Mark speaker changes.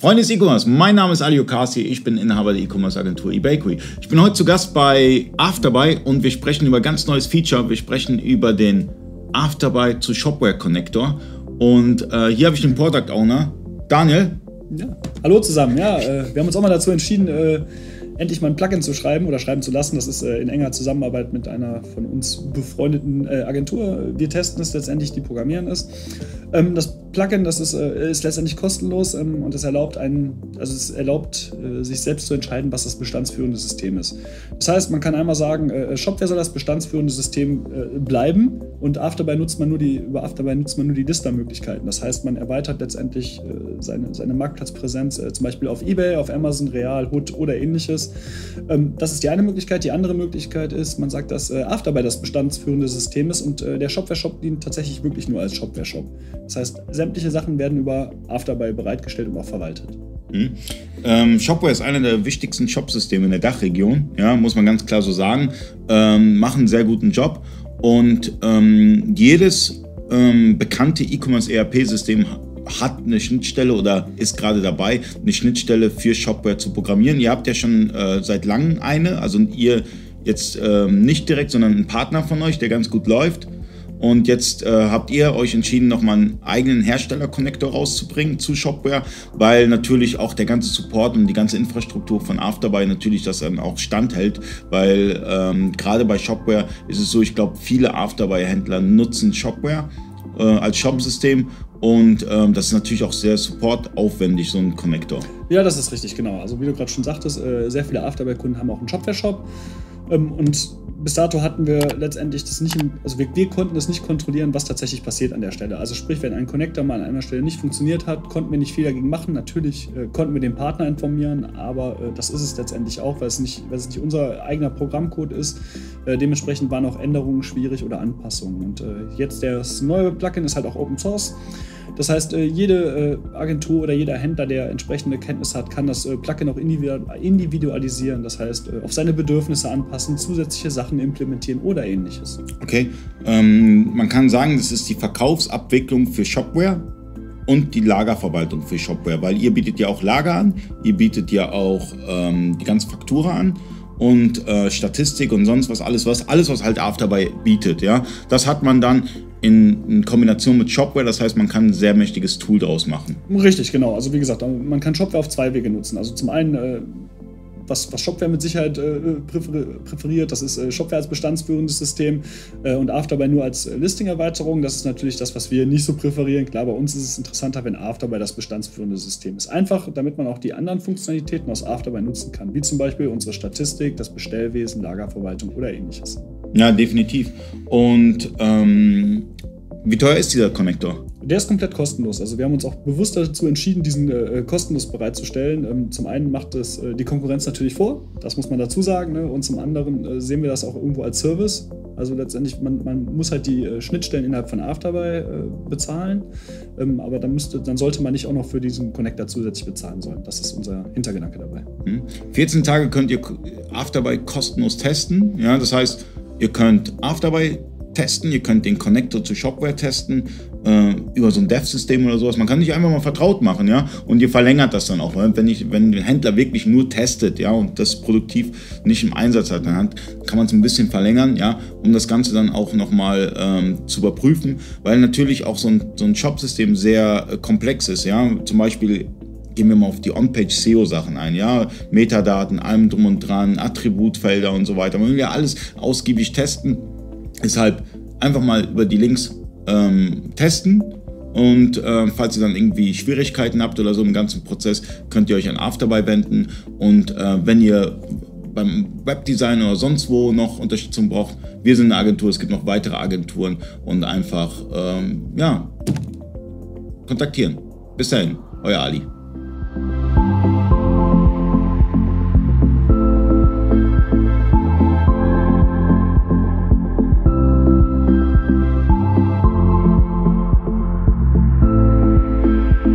Speaker 1: Freunde des E-Commerce, mein Name ist Ali Okasi, ich bin Inhaber der E-Commerce-Agentur eBakery. Ich bin heute zu Gast bei Afterbuy und wir sprechen über ein ganz neues Feature. Wir sprechen über den Afterbuy zu Shopware Connector. Und äh, hier habe ich den Product Owner, Daniel.
Speaker 2: Ja. Hallo zusammen, ja, äh, wir haben uns auch mal dazu entschieden, äh, endlich mal ein Plugin zu schreiben oder schreiben zu lassen. Das ist äh, in enger Zusammenarbeit mit einer von uns befreundeten äh, Agentur. Wir testen es letztendlich, die programmieren es. Ähm, das Plugin, das ist, äh, ist letztendlich kostenlos ähm, und es erlaubt einen, also es erlaubt äh, sich selbst zu entscheiden, was das bestandsführende System ist. Das heißt, man kann einmal sagen, äh, Shopware soll das bestandsführende System äh, bleiben und Afterby nutzt man nur die, über Afterby nutzt man nur die Lista-Möglichkeiten. Das heißt, man erweitert letztendlich seine, seine Marktplatzpräsenz zum Beispiel auf Ebay, auf Amazon, Real, Hood oder ähnliches ähm, das ist die eine Möglichkeit. Die andere Möglichkeit ist, man sagt, dass äh, Afterby das bestandsführende System ist und äh, der Shopware-Shop dient tatsächlich wirklich nur als Shopware-Shop. Das heißt, sämtliche Sachen werden über Afterby bereitgestellt und auch verwaltet.
Speaker 1: Mhm. Ähm, Shopware ist einer der wichtigsten Shopsysteme in der Dachregion, ja, muss man ganz klar so sagen. Ähm, machen einen sehr guten Job und ähm, jedes ähm, bekannte E-Commerce ERP-System hat eine Schnittstelle oder ist gerade dabei, eine Schnittstelle für Shopware zu programmieren. Ihr habt ja schon äh, seit langem eine, also ihr jetzt ähm, nicht direkt, sondern ein Partner von euch, der ganz gut läuft. Und jetzt äh, habt ihr euch entschieden, nochmal einen eigenen Hersteller-Connector rauszubringen zu Shopware, weil natürlich auch der ganze Support und die ganze Infrastruktur von Afterbuy natürlich das dann auch standhält, weil ähm, gerade bei Shopware ist es so, ich glaube, viele Afterbuy-Händler nutzen Shopware äh, als Shop-System und ähm, das ist natürlich auch sehr supportaufwendig, so ein Connector.
Speaker 2: Ja, das ist richtig, genau. Also wie du gerade schon sagtest, äh, sehr viele Afterbuy-Kunden haben auch einen Shopware-Shop. Ähm, und bis dato hatten wir letztendlich das nicht, also wir, wir, konnten das nicht kontrollieren, was tatsächlich passiert an der Stelle. Also sprich, wenn ein Connector mal an einer Stelle nicht funktioniert hat, konnten wir nicht viel dagegen machen. Natürlich äh, konnten wir den Partner informieren, aber äh, das ist es letztendlich auch, weil es nicht, weil es nicht unser eigener Programmcode ist. Äh, dementsprechend waren auch Änderungen schwierig oder Anpassungen. Und äh, jetzt das neue Plugin ist halt auch Open Source. Das heißt, äh, jede äh, Agentur oder jeder Händler, der entsprechende Kenntnis hat, kann das äh, Plugin auch individualisieren. Das heißt, auf seine Bedürfnisse anpassen, zusätzliche Sachen implementieren oder ähnliches.
Speaker 1: Okay, ähm, man kann sagen, das ist die Verkaufsabwicklung für Shopware und die Lagerverwaltung für Shopware, weil ihr bietet ja auch Lager an, ihr bietet ja auch ähm, die ganze Faktura an und äh, Statistik und sonst was, alles was, alles was halt Afterbuy bietet, ja, das hat man dann in, in, Kombination mit Shopware, das heißt, man kann ein sehr mächtiges Tool daraus machen.
Speaker 2: Richtig, genau. Also wie gesagt, man kann Shopware auf zwei Wege nutzen. Also zum einen, äh, was, was, Shopware mit Sicherheit äh, präferiert, das ist äh, Shopware als bestandsführendes System äh, und Afterbuy nur als Listing-Erweiterung. Das ist natürlich das, was wir nicht so präferieren. Klar, bei uns ist es interessanter, wenn Afterbuy das bestandsführende System ist. Einfach, damit man auch die anderen Funktionalitäten aus Afterbuy nutzen kann, wie zum Beispiel unsere Statistik, das Bestellwesen, Lagerverwaltung oder ähnliches.
Speaker 1: Ja, definitiv. Und ähm, wie teuer ist dieser Connector?
Speaker 2: Der ist komplett kostenlos. Also wir haben uns auch bewusst dazu entschieden, diesen äh, kostenlos bereitzustellen. Ähm, zum einen macht es äh, die Konkurrenz natürlich vor, das muss man dazu sagen. Ne? Und zum anderen äh, sehen wir das auch irgendwo als Service. Also letztendlich, man, man muss halt die äh, Schnittstellen innerhalb von Afterbuy äh, bezahlen. Ähm, aber dann, müsste, dann sollte man nicht auch noch für diesen Connector zusätzlich bezahlen sollen. Das ist unser Hintergedanke dabei.
Speaker 1: 14 hm. Tage könnt ihr Afterbuy kostenlos testen. Ja, das heißt, Ihr könnt Afterbuy testen, ihr könnt den Connector zu Shopware testen, äh, über so ein Dev-System oder sowas. Man kann sich einfach mal vertraut machen, ja, und ihr verlängert das dann auch. Wenn, ich, wenn ein Händler wirklich nur testet, ja, und das produktiv nicht im Einsatz hat, dann kann man es ein bisschen verlängern, ja, um das Ganze dann auch nochmal ähm, zu überprüfen, weil natürlich auch so ein, so ein Shop-System sehr äh, komplex ist, ja, zum Beispiel gehen wir mal auf die On-Page-SEO-Sachen ein, ja, Metadaten, allem drum und dran, Attributfelder und so weiter. Will ja alles ausgiebig testen. Deshalb einfach mal über die Links ähm, testen und äh, falls ihr dann irgendwie Schwierigkeiten habt oder so im ganzen Prozess, könnt ihr euch an Afterbuy wenden. Und äh, wenn ihr beim Webdesign oder sonst wo noch Unterstützung braucht, wir sind eine Agentur, es gibt noch weitere Agenturen und einfach, ähm, ja, kontaktieren. Bis dahin, euer Ali.